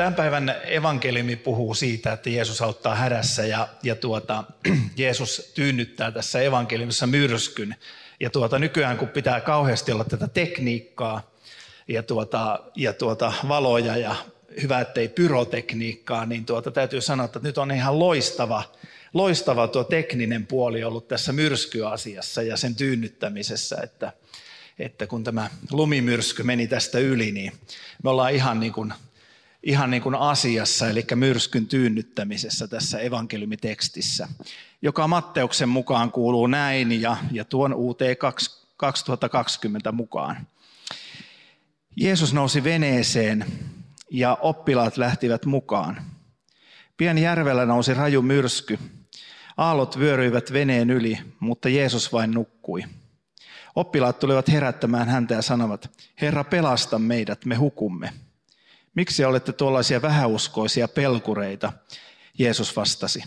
Tämän päivän evankeliumi puhuu siitä, että Jeesus auttaa hädässä ja, ja tuota, Jeesus tyynnyttää tässä evankeliumissa myrskyn. Ja tuota, nykyään kun pitää kauheasti olla tätä tekniikkaa ja, tuota, ja tuota, valoja ja hyvä, ettei pyrotekniikkaa, niin tuota, täytyy sanoa, että nyt on ihan loistava, loistava tuo tekninen puoli ollut tässä myrskyasiassa ja sen tyynnyttämisessä, että, että kun tämä lumimyrsky meni tästä yli, niin me ollaan ihan niin kuin ihan niin kuin asiassa, eli myrskyn tyynnyttämisessä tässä evankeliumitekstissä, joka Matteuksen mukaan kuuluu näin ja, ja tuon UT 2020 mukaan. Jeesus nousi veneeseen ja oppilaat lähtivät mukaan. Pian järvellä nousi raju myrsky. Aallot vyöryivät veneen yli, mutta Jeesus vain nukkui. Oppilaat tulivat herättämään häntä ja sanovat, Herra pelasta meidät, me hukumme. Miksi olette tuollaisia vähäuskoisia pelkureita? Jeesus vastasi.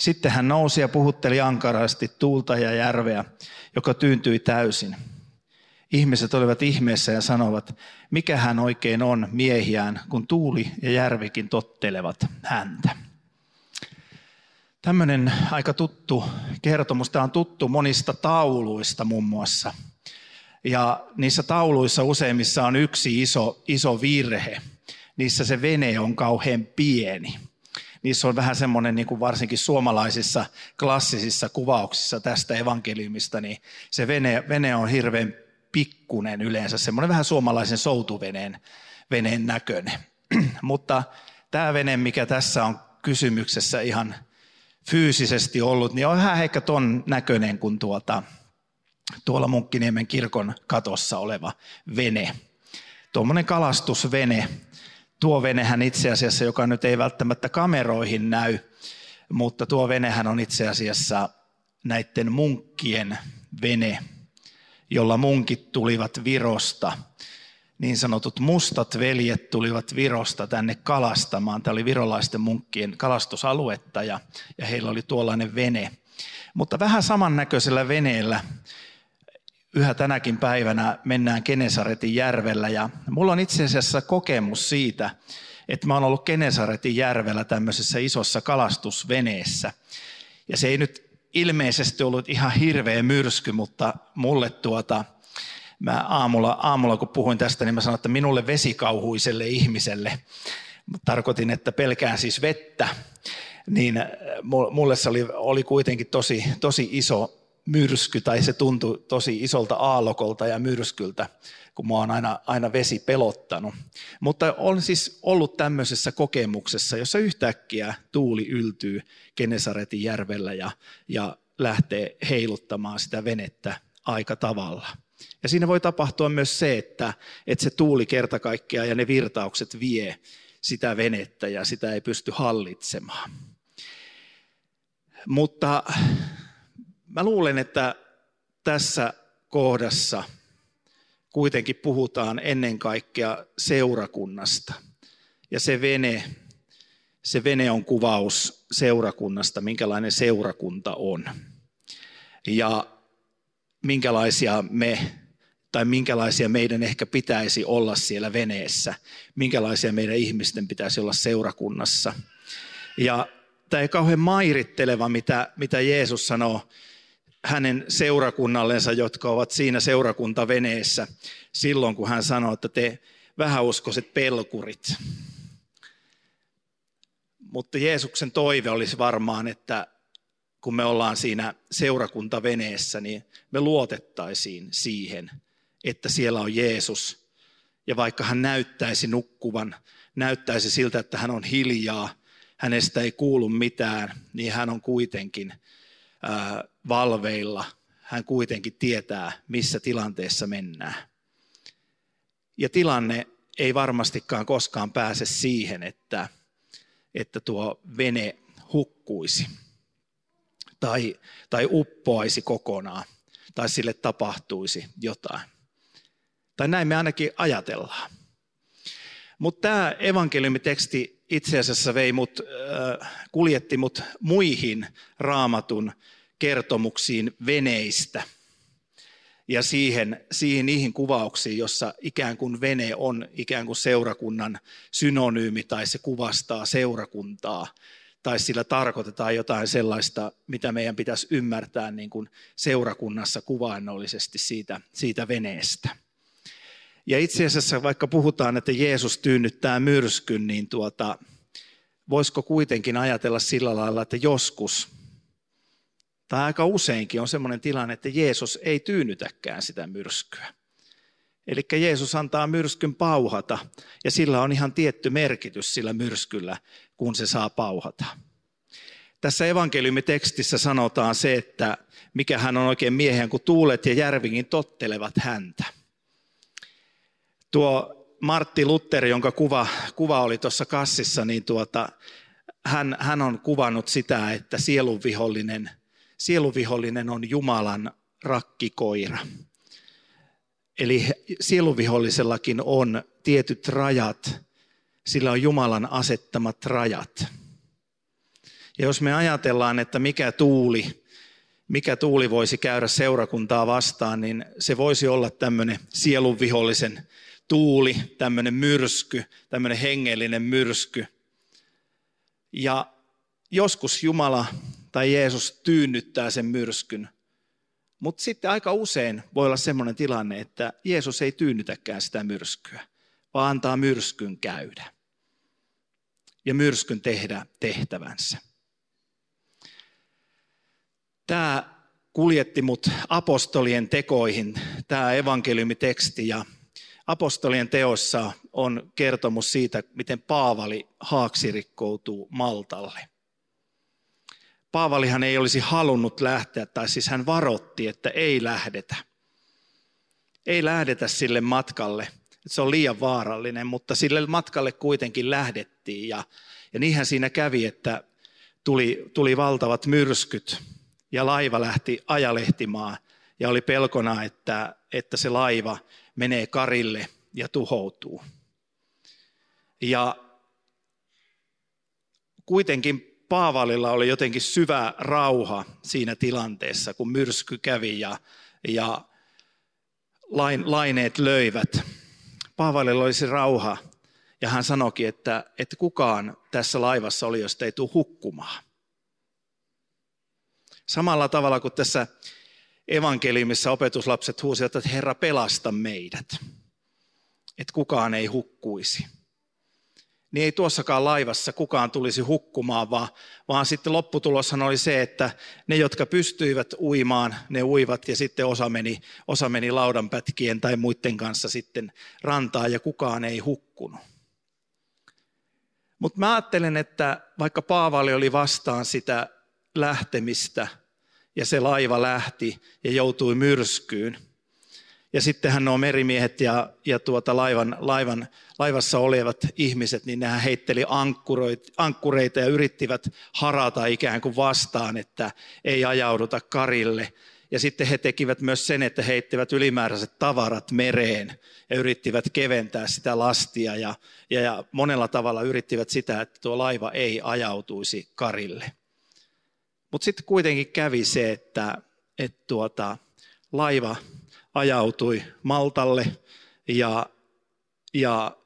Sitten hän nousi ja puhutteli ankarasti tuulta ja järveä, joka tyyntyi täysin. Ihmiset olivat ihmeessä ja sanovat, mikä hän oikein on miehiään, kun tuuli ja järvikin tottelevat häntä. Tämmöinen aika tuttu kertomus. Tämä on tuttu monista tauluista muun muassa. Ja niissä tauluissa useimmissa on yksi iso, iso virhe – niissä se vene on kauhean pieni. Niissä on vähän semmoinen, niin kuin varsinkin suomalaisissa klassisissa kuvauksissa tästä evankeliumista, niin se vene, vene on hirveän pikkunen yleensä, semmoinen vähän suomalaisen soutuveneen veneen näköinen. Mutta tämä vene, mikä tässä on kysymyksessä ihan fyysisesti ollut, niin on vähän ehkä ton näköinen kuin tuota, tuolla Munkkiniemen kirkon katossa oleva vene. Tuommoinen kalastusvene, tuo venehän itse asiassa, joka nyt ei välttämättä kameroihin näy, mutta tuo venehän on itse asiassa näiden munkkien vene, jolla munkit tulivat Virosta. Niin sanotut mustat veljet tulivat Virosta tänne kalastamaan. Tämä oli virolaisten munkkien kalastusaluetta ja, ja heillä oli tuollainen vene. Mutta vähän samannäköisellä veneellä yhä tänäkin päivänä mennään Kenesaretin järvellä. Ja mulla on itse asiassa kokemus siitä, että mä oon ollut Kenesaretin järvellä tämmöisessä isossa kalastusveneessä. Ja se ei nyt ilmeisesti ollut ihan hirveä myrsky, mutta mulle tuota, mä aamulla, aamulla kun puhuin tästä, niin mä sanoin, että minulle vesikauhuiselle ihmiselle, tarkoitin, että pelkään siis vettä, niin mulle se oli, oli kuitenkin tosi, tosi iso myrsky, tai se tuntui tosi isolta aallokolta ja myrskyltä, kun mua on aina, aina vesi pelottanut. Mutta on siis ollut tämmöisessä kokemuksessa, jossa yhtäkkiä tuuli yltyy Kenesaretin järvellä ja, ja lähtee heiluttamaan sitä venettä aika tavalla. Ja siinä voi tapahtua myös se, että, että se tuuli kerta kaikkiaan ja ne virtaukset vie sitä venettä ja sitä ei pysty hallitsemaan. Mutta Mä luulen, että tässä kohdassa kuitenkin puhutaan ennen kaikkea seurakunnasta. Ja se vene, se vene on kuvaus seurakunnasta, minkälainen seurakunta on. Ja minkälaisia me tai minkälaisia meidän ehkä pitäisi olla siellä veneessä, minkälaisia meidän ihmisten pitäisi olla seurakunnassa. Ja tämä ei kauhean mairitteleva, mitä, mitä Jeesus sanoo hänen seurakunnallensa, jotka ovat siinä seurakuntaveneessä silloin, kun hän sanoi, että te vähäuskoiset pelkurit. Mutta Jeesuksen toive olisi varmaan, että kun me ollaan siinä seurakuntaveneessä, niin me luotettaisiin siihen, että siellä on Jeesus. Ja vaikka hän näyttäisi nukkuvan, näyttäisi siltä, että hän on hiljaa, hänestä ei kuulu mitään, niin hän on kuitenkin valveilla, hän kuitenkin tietää, missä tilanteessa mennään. Ja tilanne ei varmastikaan koskaan pääse siihen, että, että tuo vene hukkuisi tai, tai uppoaisi kokonaan tai sille tapahtuisi jotain. Tai näin me ainakin ajatellaan. Mutta tämä evankeliumiteksti itse asiassa vei mut, äh, kuljetti mut muihin raamatun kertomuksiin veneistä ja siihen, siihen niihin kuvauksiin, jossa ikään kuin vene on ikään kuin seurakunnan synonyymi tai se kuvastaa seurakuntaa tai sillä tarkoitetaan jotain sellaista, mitä meidän pitäisi ymmärtää niin kuin seurakunnassa kuvainnollisesti siitä, siitä veneestä. Ja itse asiassa vaikka puhutaan, että Jeesus tyynnyttää myrskyn, niin tuota, voisiko kuitenkin ajatella sillä lailla, että joskus, tai aika useinkin on sellainen tilanne, että Jeesus ei tyynnytäkään sitä myrskyä. Eli Jeesus antaa myrskyn pauhata, ja sillä on ihan tietty merkitys sillä myrskyllä, kun se saa pauhata. Tässä evankeliumitekstissä sanotaan se, että mikä hän on oikein miehen, kun tuulet ja järvikin tottelevat häntä. Tuo Martti Luther, jonka kuva, kuva oli tuossa kassissa, niin tuota, hän, hän on kuvannut sitä, että sielunvihollinen, sielunvihollinen on Jumalan rakkikoira. Eli sielunvihollisellakin on tietyt rajat, sillä on Jumalan asettamat rajat. Ja jos me ajatellaan, että mikä tuuli, mikä tuuli voisi käydä seurakuntaa vastaan, niin se voisi olla tämmöinen sielunvihollisen tuuli, tämmöinen myrsky, tämmöinen hengellinen myrsky. Ja joskus Jumala tai Jeesus tyynnyttää sen myrskyn. Mutta sitten aika usein voi olla semmoinen tilanne, että Jeesus ei tyynnytäkään sitä myrskyä, vaan antaa myrskyn käydä ja myrskyn tehdä tehtävänsä. Tämä kuljetti mut apostolien tekoihin, tämä evankeliumiteksti ja apostolien teossa on kertomus siitä, miten Paavali haaksirikkoutuu Maltalle. Paavalihan ei olisi halunnut lähteä, tai siis hän varotti, että ei lähdetä. Ei lähdetä sille matkalle, se on liian vaarallinen, mutta sille matkalle kuitenkin lähdettiin. Ja, ja niinhän siinä kävi, että tuli, tuli valtavat myrskyt ja laiva lähti ajalehtimaan ja oli pelkona, että, että se laiva menee karille ja tuhoutuu. Ja kuitenkin Paavalilla oli jotenkin syvä rauha siinä tilanteessa, kun myrsky kävi ja, ja lain, laineet löivät. Paavalilla oli se rauha ja hän sanoikin, että, että kukaan tässä laivassa oli, jos ei tule hukkumaan. Samalla tavalla kuin tässä evankeliumissa opetuslapset huusivat, että Herra pelasta meidät, että kukaan ei hukkuisi. Niin ei tuossakaan laivassa kukaan tulisi hukkumaan, vaan, vaan sitten lopputuloshan oli se, että ne, jotka pystyivät uimaan, ne uivat ja sitten osa meni, osa meni laudanpätkien tai muiden kanssa sitten rantaan ja kukaan ei hukkunut. Mutta mä ajattelen, että vaikka Paavali oli vastaan sitä lähtemistä ja se laiva lähti ja joutui myrskyyn. Ja sittenhän nuo merimiehet ja, ja tuota laivan, laivan, laivassa olevat ihmiset, niin nehän heitteli ankkureita ja yrittivät harata ikään kuin vastaan, että ei ajauduta karille. Ja sitten he tekivät myös sen, että heittivät ylimääräiset tavarat mereen ja yrittivät keventää sitä lastia ja, ja, ja monella tavalla yrittivät sitä, että tuo laiva ei ajautuisi karille. Mutta sitten kuitenkin kävi se, että, että tuota, laiva ajautui Maltalle ja, ja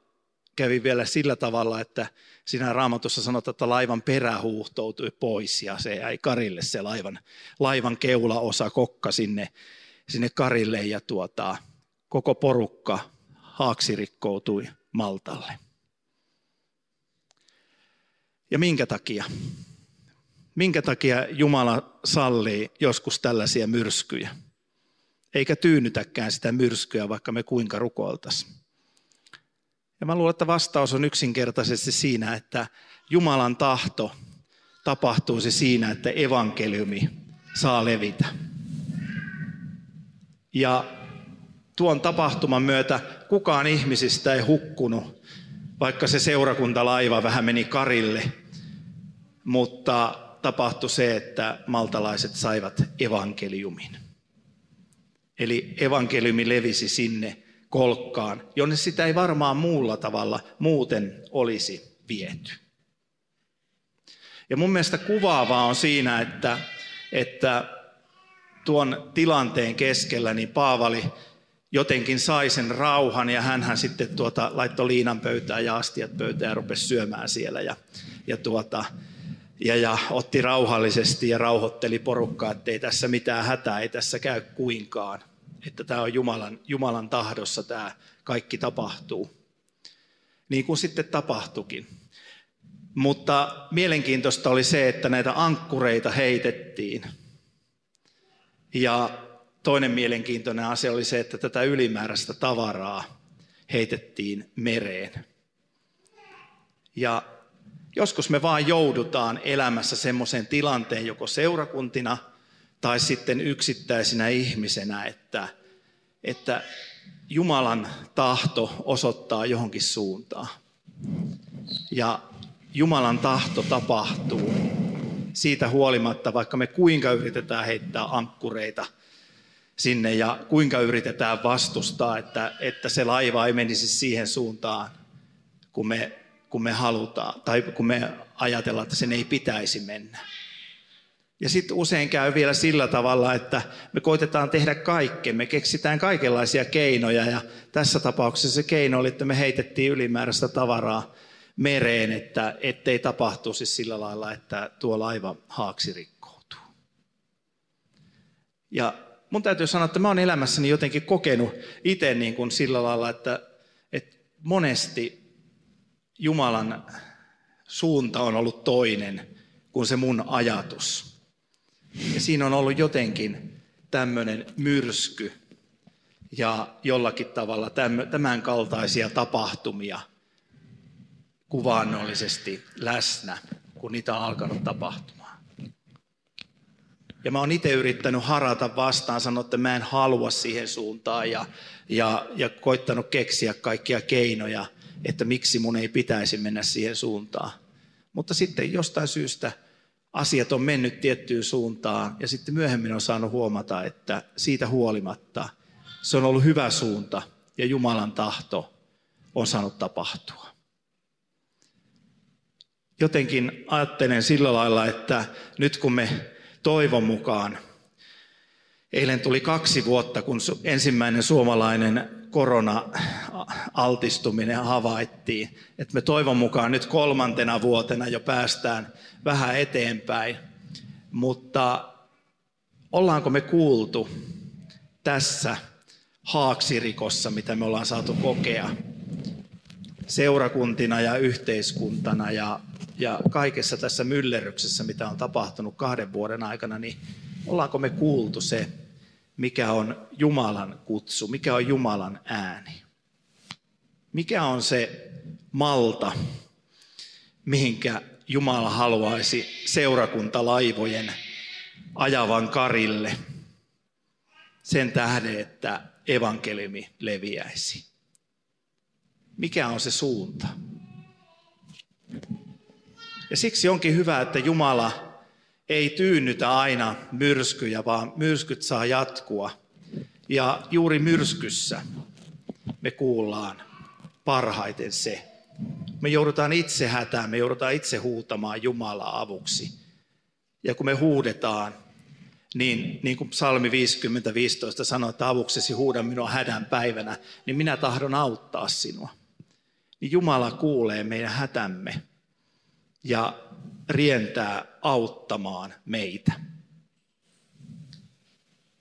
kävi vielä sillä tavalla, että siinä raamatussa sanotaan, että laivan perä huuhtoutui pois ja se jäi karille se laivan, laivan keulaosa kokka sinne, sinne karille ja tuota, koko porukka haaksirikkoutui Maltalle. Ja minkä takia? Minkä takia Jumala sallii joskus tällaisia myrskyjä? Eikä tyynnytäkään sitä myrskyä, vaikka me kuinka rukoiltaisiin. Ja mä luulen, että vastaus on yksinkertaisesti siinä, että Jumalan tahto tapahtuisi siinä, että evankeliumi saa levitä. Ja tuon tapahtuman myötä kukaan ihmisistä ei hukkunut, vaikka se seurakuntalaiva vähän meni karille – mutta tapahtui se, että maltalaiset saivat evankeliumin. Eli evankeliumi levisi sinne kolkkaan, jonne sitä ei varmaan muulla tavalla muuten olisi viety. Ja mun mielestä kuvaavaa on siinä, että, että tuon tilanteen keskellä niin Paavali jotenkin sai sen rauhan ja hän sitten tuota, laittoi liinan pöytään ja astiat pöytään ja rupesi syömään siellä ja, ja, tuota, ja, ja otti rauhallisesti ja rauhoitteli porukkaa, että ei tässä mitään hätää, ei tässä käy kuinkaan, että tämä on Jumalan, Jumalan tahdossa tämä kaikki tapahtuu. Niin kuin sitten tapahtukin. Mutta mielenkiintoista oli se, että näitä ankkureita heitettiin. Ja toinen mielenkiintoinen asia oli se, että tätä ylimääräistä tavaraa heitettiin mereen. Ja joskus me vaan joudutaan elämässä semmoiseen tilanteen joko seurakuntina tai sitten yksittäisinä ihmisenä, että, että Jumalan tahto osoittaa johonkin suuntaan. Ja Jumalan tahto tapahtuu siitä huolimatta, vaikka me kuinka yritetään heittää ankkureita sinne ja kuinka yritetään vastustaa, että, että se laiva ei menisi siihen suuntaan, kun me, kun me halutaan, tai kun me ajatellaan, että sen ei pitäisi mennä. Ja sitten usein käy vielä sillä tavalla, että me koitetaan tehdä kaikkea, me keksitään kaikenlaisia keinoja, ja tässä tapauksessa se keino oli, että me heitettiin ylimääräistä tavaraa mereen, että ettei tapahtuisi sillä lailla, että tuo laiva haaksi rikkoutuu. Ja mun täytyy sanoa, että mä oon elämässäni jotenkin kokenut itse niin kuin sillä lailla, että, että monesti Jumalan suunta on ollut toinen kuin se mun ajatus. Ja siinä on ollut jotenkin tämmöinen myrsky ja jollakin tavalla tämän kaltaisia tapahtumia – kuvaannollisesti läsnä, kun niitä on alkanut tapahtumaan. Ja mä oon itse yrittänyt harata vastaan, sanoa, että mä en halua siihen suuntaan ja, ja, ja koittanut keksiä kaikkia keinoja, että miksi mun ei pitäisi mennä siihen suuntaan. Mutta sitten jostain syystä asiat on mennyt tiettyyn suuntaan ja sitten myöhemmin on saanut huomata, että siitä huolimatta se on ollut hyvä suunta ja Jumalan tahto on saanut tapahtua. Jotenkin ajattelen sillä lailla, että nyt kun me toivon mukaan, eilen tuli kaksi vuotta, kun ensimmäinen suomalainen korona-altistuminen havaittiin, että me toivon mukaan nyt kolmantena vuotena jo päästään vähän eteenpäin, mutta ollaanko me kuultu tässä haaksirikossa, mitä me ollaan saatu kokea seurakuntina ja yhteiskuntana ja ja kaikessa tässä myllerryksessä, mitä on tapahtunut kahden vuoden aikana, niin ollaanko me kuultu se, mikä on Jumalan kutsu, mikä on Jumalan ääni? Mikä on se malta, mihinkä Jumala haluaisi seurakuntalaivojen ajavan karille sen tähden, että evankeliumi leviäisi? Mikä on se suunta? Ja siksi onkin hyvä, että Jumala ei tyynnytä aina myrskyjä, vaan myrskyt saa jatkua. Ja juuri myrskyssä me kuullaan parhaiten se. Me joudutaan itse hätään, me joudutaan itse huutamaan Jumalaa avuksi. Ja kun me huudetaan, niin, niin kuin psalmi 50.15 sanoo, että avuksesi huuda minua hädän päivänä, niin minä tahdon auttaa sinua. Niin Jumala kuulee meidän hätämme ja rientää auttamaan meitä.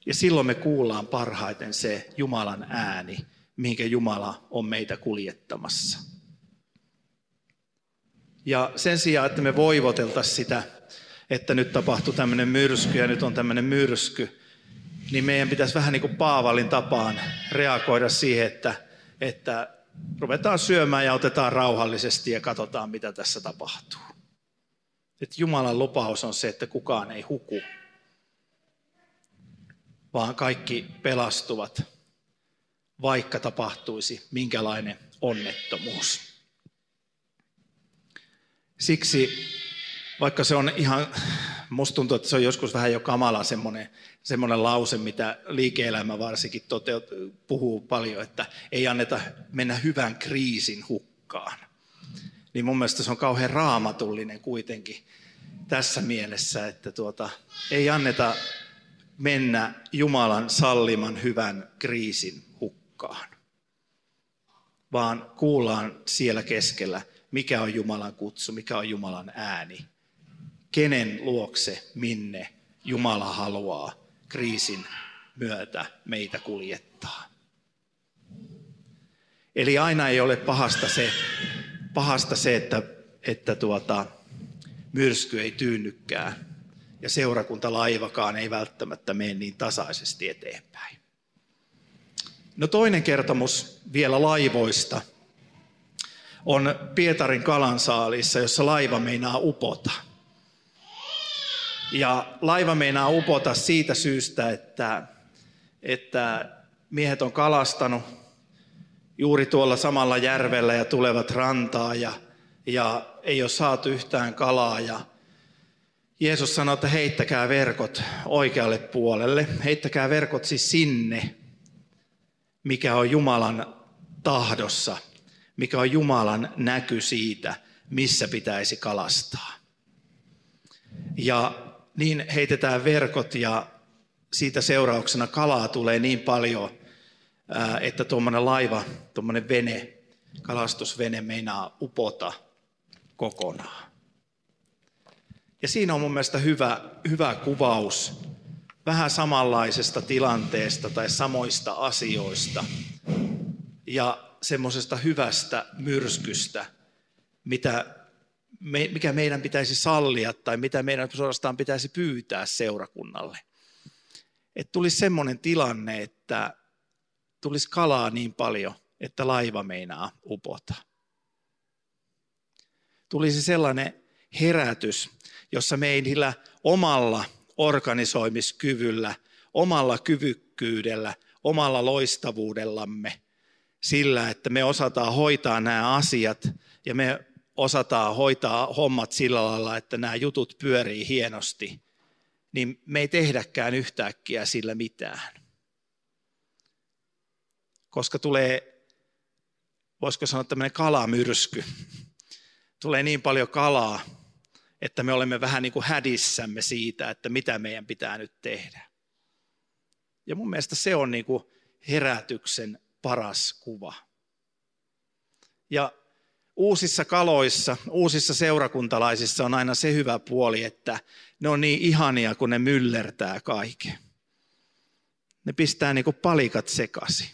Ja silloin me kuullaan parhaiten se Jumalan ääni, mihinkä Jumala on meitä kuljettamassa. Ja sen sijaan, että me voivoteltaisiin sitä, että nyt tapahtui tämmöinen myrsky ja nyt on tämmöinen myrsky, niin meidän pitäisi vähän niin kuin Paavalin tapaan reagoida siihen, että, että ruvetaan syömään ja otetaan rauhallisesti ja katsotaan, mitä tässä tapahtuu. Että Jumalan lupaus on se, että kukaan ei huku, vaan kaikki pelastuvat, vaikka tapahtuisi minkälainen onnettomuus. Siksi vaikka se on ihan, musta tuntuu, että se on joskus vähän jo kamala semmoinen, semmoinen lause, mitä liike-elämä varsinkin toteut, puhuu paljon, että ei anneta mennä hyvän kriisin hukkaan. Niin mun mielestä se on kauhean raamatullinen kuitenkin tässä mielessä, että tuota, ei anneta mennä Jumalan salliman hyvän kriisin hukkaan, vaan kuullaan siellä keskellä, mikä on Jumalan kutsu, mikä on Jumalan ääni, kenen luokse, minne Jumala haluaa kriisin myötä meitä kuljettaa. Eli aina ei ole pahasta se, pahasta se että, että tuota, myrsky ei tyynnykään ja seurakuntalaivakaan ei välttämättä mene niin tasaisesti eteenpäin. No toinen kertomus vielä laivoista on Pietarin kalansaalissa, jossa laiva meinaa upota. Ja laiva meinaa upota siitä syystä, että, että miehet on kalastanut juuri tuolla samalla järvellä ja tulevat rantaa ja, ja ei ole saatu yhtään kalaa ja Jeesus sanoi, että heittäkää verkot oikealle puolelle. Heittäkää verkot siis sinne, mikä on Jumalan tahdossa, mikä on Jumalan näky siitä, missä pitäisi kalastaa. Ja niin heitetään verkot ja siitä seurauksena kalaa tulee niin paljon, että tuommoinen laiva, tuommoinen vene, kalastusvene meinaa upota kokonaan. Ja siinä on mun mielestä hyvä, hyvä kuvaus vähän samanlaisesta tilanteesta tai samoista asioista ja semmoisesta hyvästä myrskystä, mitä me, mikä meidän pitäisi sallia tai mitä meidän suorastaan pitäisi pyytää seurakunnalle. Että tulisi semmoinen tilanne, että tulisi kalaa niin paljon, että laiva meinaa upota. Tulisi sellainen herätys, jossa meillä omalla organisoimiskyvyllä, omalla kyvykkyydellä, omalla loistavuudellamme, sillä, että me osataan hoitaa nämä asiat ja me osataan hoitaa hommat sillä lailla, että nämä jutut pyörii hienosti, niin me ei tehdäkään yhtäkkiä sillä mitään. Koska tulee, voisiko sanoa tämmöinen kalamyrsky, tulee niin paljon kalaa, että me olemme vähän niin kuin hädissämme siitä, että mitä meidän pitää nyt tehdä. Ja mun mielestä se on niin kuin herätyksen paras kuva. Ja uusissa kaloissa, uusissa seurakuntalaisissa on aina se hyvä puoli, että ne on niin ihania, kun ne myllertää kaiken. Ne pistää niin kuin palikat sekasi.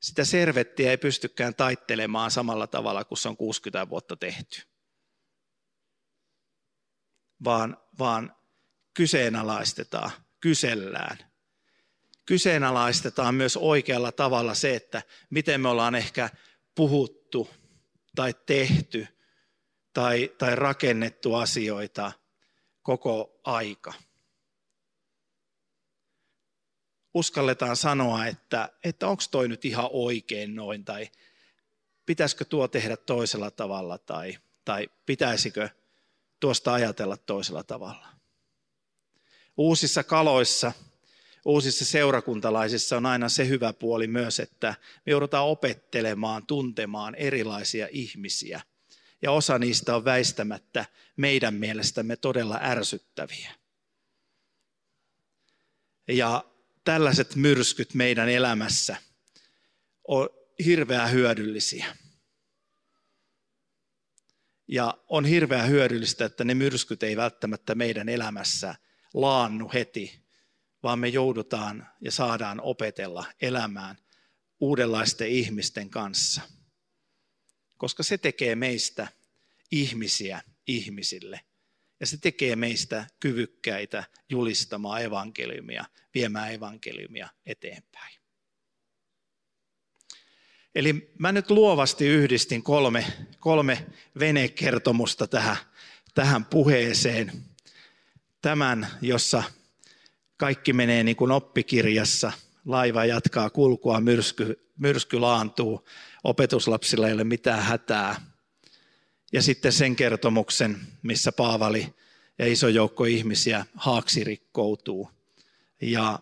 Sitä servettiä ei pystykään taittelemaan samalla tavalla kuin se on 60 vuotta tehty vaan, vaan kyseenalaistetaan, kysellään. Kyseenalaistetaan myös oikealla tavalla se, että miten me ollaan ehkä puhuttu tai tehty tai, tai rakennettu asioita koko aika. Uskalletaan sanoa, että, että onko toi nyt ihan oikein noin tai pitäisikö tuo tehdä toisella tavalla tai, tai pitäisikö tuosta ajatella toisella tavalla. Uusissa kaloissa, uusissa seurakuntalaisissa on aina se hyvä puoli myös, että me joudutaan opettelemaan, tuntemaan erilaisia ihmisiä. Ja osa niistä on väistämättä meidän mielestämme todella ärsyttäviä. Ja tällaiset myrskyt meidän elämässä on hirveän hyödyllisiä. Ja on hirveän hyödyllistä, että ne myrskyt ei välttämättä meidän elämässä laannu heti, vaan me joudutaan ja saadaan opetella elämään uudenlaisten ihmisten kanssa. Koska se tekee meistä ihmisiä ihmisille. Ja se tekee meistä kyvykkäitä julistamaan evankeliumia, viemään evankeliumia eteenpäin. Eli mä nyt luovasti yhdistin kolme, kolme venekertomusta tähän, tähän puheeseen. Tämän, jossa kaikki menee niin kuin oppikirjassa. Laiva jatkaa kulkua, myrsky, myrsky laantuu, opetuslapsilla ei ole mitään hätää. Ja sitten sen kertomuksen, missä Paavali ja iso joukko ihmisiä haaksi rikkoutuu. Ja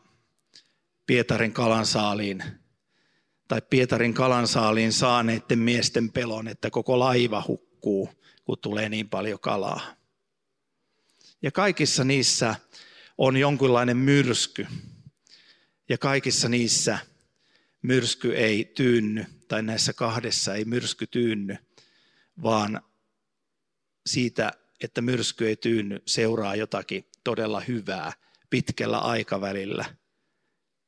Pietarin kalansaaliin tai Pietarin kalansaaliin saaneiden miesten pelon, että koko laiva hukkuu, kun tulee niin paljon kalaa. Ja kaikissa niissä on jonkinlainen myrsky. Ja kaikissa niissä myrsky ei tyynny, tai näissä kahdessa ei myrsky tyynny, vaan siitä, että myrsky ei tyynny, seuraa jotakin todella hyvää pitkällä aikavälillä.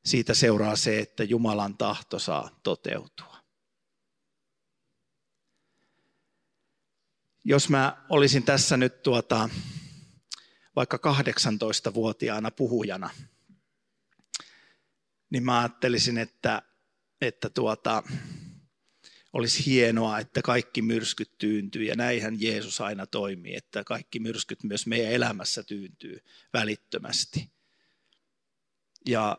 Siitä seuraa se, että Jumalan tahto saa toteutua. Jos mä olisin tässä nyt tuota, vaikka 18-vuotiaana puhujana, niin mä ajattelisin, että, että tuota, olisi hienoa, että kaikki myrskyt tyyntyy ja näinhän Jeesus aina toimii, että kaikki myrskyt myös meidän elämässä tyyntyy välittömästi. Ja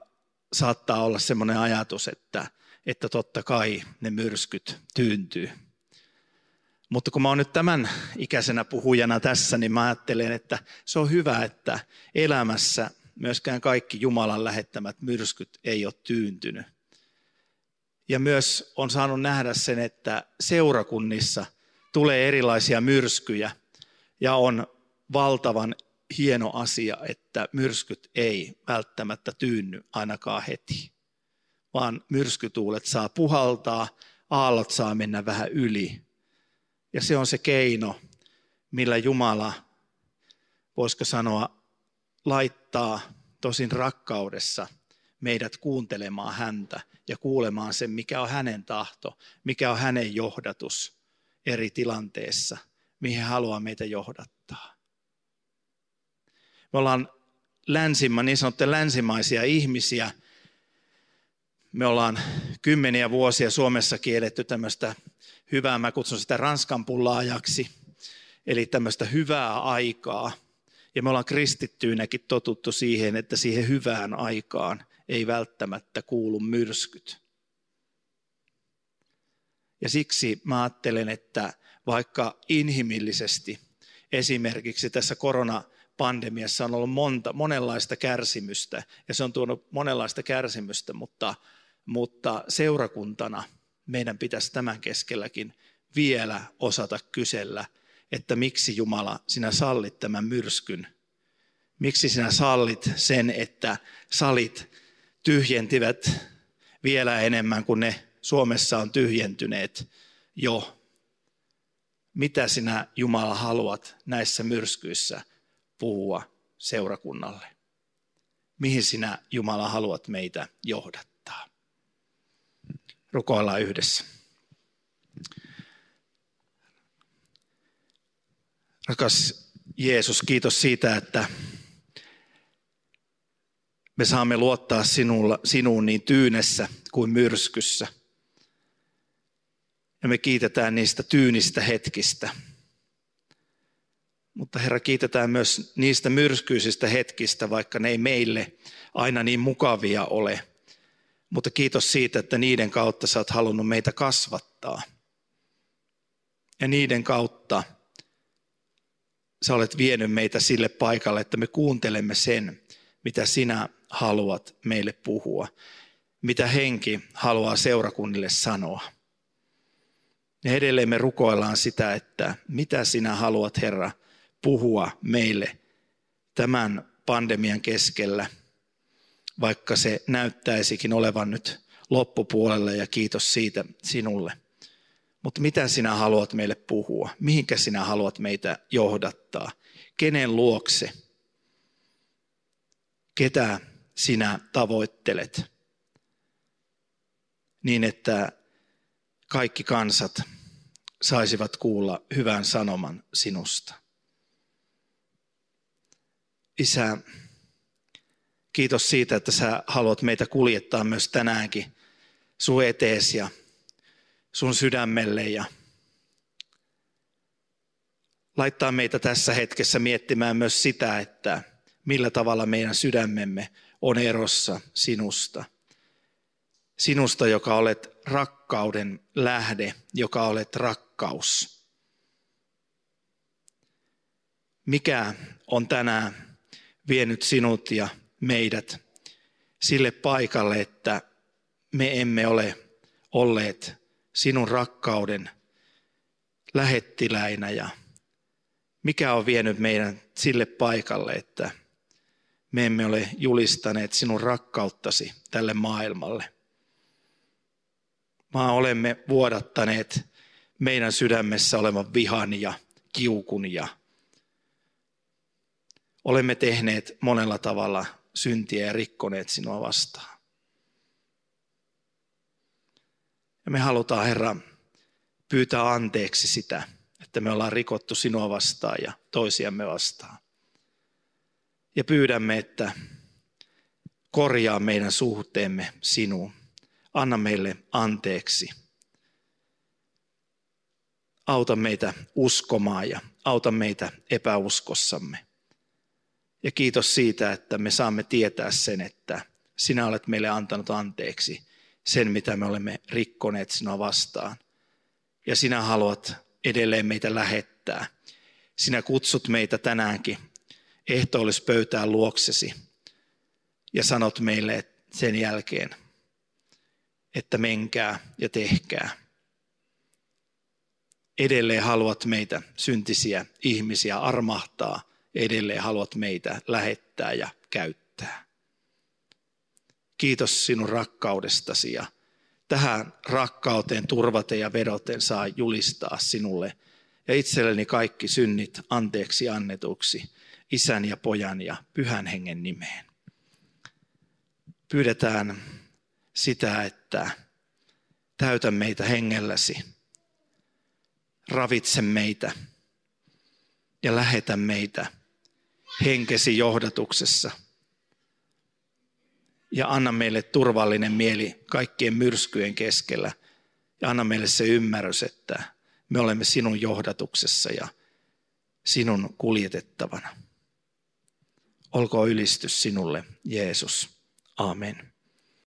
saattaa olla semmoinen ajatus, että, että totta kai ne myrskyt tyyntyy. Mutta kun mä oon nyt tämän ikäisenä puhujana tässä, niin mä ajattelen, että se on hyvä, että elämässä myöskään kaikki Jumalan lähettämät myrskyt ei ole tyyntynyt. Ja myös on saanut nähdä sen, että seurakunnissa tulee erilaisia myrskyjä ja on valtavan hieno asia, että myrskyt ei välttämättä tyynny ainakaan heti, vaan myrskytuulet saa puhaltaa, aallot saa mennä vähän yli. Ja se on se keino, millä Jumala, voisiko sanoa, laittaa tosin rakkaudessa meidät kuuntelemaan häntä ja kuulemaan sen, mikä on hänen tahto, mikä on hänen johdatus eri tilanteessa, mihin hän haluaa meitä johdattaa. Me ollaan länsimä, niin sanottuja länsimaisia ihmisiä. Me ollaan kymmeniä vuosia Suomessa kielletty tämmöistä hyvää, mä kutsun sitä ranskan pullaajaksi, eli tämmöistä hyvää aikaa. Ja me ollaan kristittyinäkin totuttu siihen, että siihen hyvään aikaan ei välttämättä kuulu myrskyt. Ja siksi mä ajattelen, että vaikka inhimillisesti esimerkiksi tässä koronapandemiassa on ollut monta, monenlaista kärsimystä, ja se on tuonut monenlaista kärsimystä, mutta, mutta seurakuntana meidän pitäisi tämän keskelläkin vielä osata kysellä, että miksi Jumala sinä sallit tämän myrskyn. Miksi sinä sallit sen, että salit tyhjentivät vielä enemmän kuin ne Suomessa on tyhjentyneet jo. Mitä sinä Jumala haluat näissä myrskyissä puhua seurakunnalle? Mihin sinä Jumala haluat meitä johdattaa? Rukoillaan yhdessä. Rakas Jeesus, kiitos siitä, että me saamme luottaa sinulla, sinuun niin tyynessä kuin myrskyssä. Ja me kiitetään niistä tyynistä hetkistä. Mutta Herra, kiitetään myös niistä myrskyisistä hetkistä, vaikka ne ei meille aina niin mukavia ole. Mutta kiitos siitä, että niiden kautta sä oot halunnut meitä kasvattaa. Ja niiden kautta sä olet vienyt meitä sille paikalle, että me kuuntelemme sen, mitä sinä haluat meille puhua, mitä henki haluaa seurakunnille sanoa. Ja edelleen me rukoillaan sitä, että mitä sinä haluat, Herra, puhua meille tämän pandemian keskellä, vaikka se näyttäisikin olevan nyt loppupuolella ja kiitos siitä sinulle. Mutta mitä sinä haluat meille puhua? Mihinkä sinä haluat meitä johdattaa? Kenen luokse? Ketä sinä tavoittelet. Niin, että kaikki kansat saisivat kuulla hyvän sanoman sinusta. Isä, kiitos siitä, että sä haluat meitä kuljettaa myös tänäänkin sun etees ja sun sydämelle ja laittaa meitä tässä hetkessä miettimään myös sitä, että millä tavalla meidän sydämemme on erossa sinusta. Sinusta, joka olet rakkauden lähde, joka olet rakkaus. mikä on tänään vienyt sinut ja meidät sille paikalle, että me emme ole olleet sinun rakkauden lähettiläinä ja mikä on vienyt meidän sille paikalle, että me emme ole julistaneet sinun rakkauttasi tälle maailmalle. Vaan olemme vuodattaneet meidän sydämessä olevan vihan ja kiukun ja olemme tehneet monella tavalla syntiä ja rikkoneet sinua vastaan. Ja me halutaan, Herra, pyytää anteeksi sitä, että me ollaan rikottu sinua vastaan ja toisiamme vastaan. Ja pyydämme, että korjaa meidän suhteemme sinuun. Anna meille anteeksi. Auta meitä uskomaan ja auta meitä epäuskossamme. Ja kiitos siitä, että me saamme tietää sen, että sinä olet meille antanut anteeksi sen, mitä me olemme rikkoneet sinua vastaan. Ja sinä haluat edelleen meitä lähettää. Sinä kutsut meitä tänäänkin ehtoollispöytään luoksesi ja sanot meille sen jälkeen, että menkää ja tehkää. Edelleen haluat meitä syntisiä ihmisiä armahtaa, edelleen haluat meitä lähettää ja käyttää. Kiitos sinun rakkaudestasi ja tähän rakkauteen turvaten ja vedoten saa julistaa sinulle ja itselleni kaikki synnit anteeksi annetuksi isän ja pojan ja pyhän hengen nimeen. Pyydetään sitä, että täytä meitä hengelläsi, ravitse meitä ja lähetä meitä henkesi johdatuksessa – ja anna meille turvallinen mieli kaikkien myrskyjen keskellä. Ja anna meille se ymmärrys, että me olemme sinun johdatuksessa ja sinun kuljetettavana. Olkoon ylistys sinulle, Jeesus. Amen.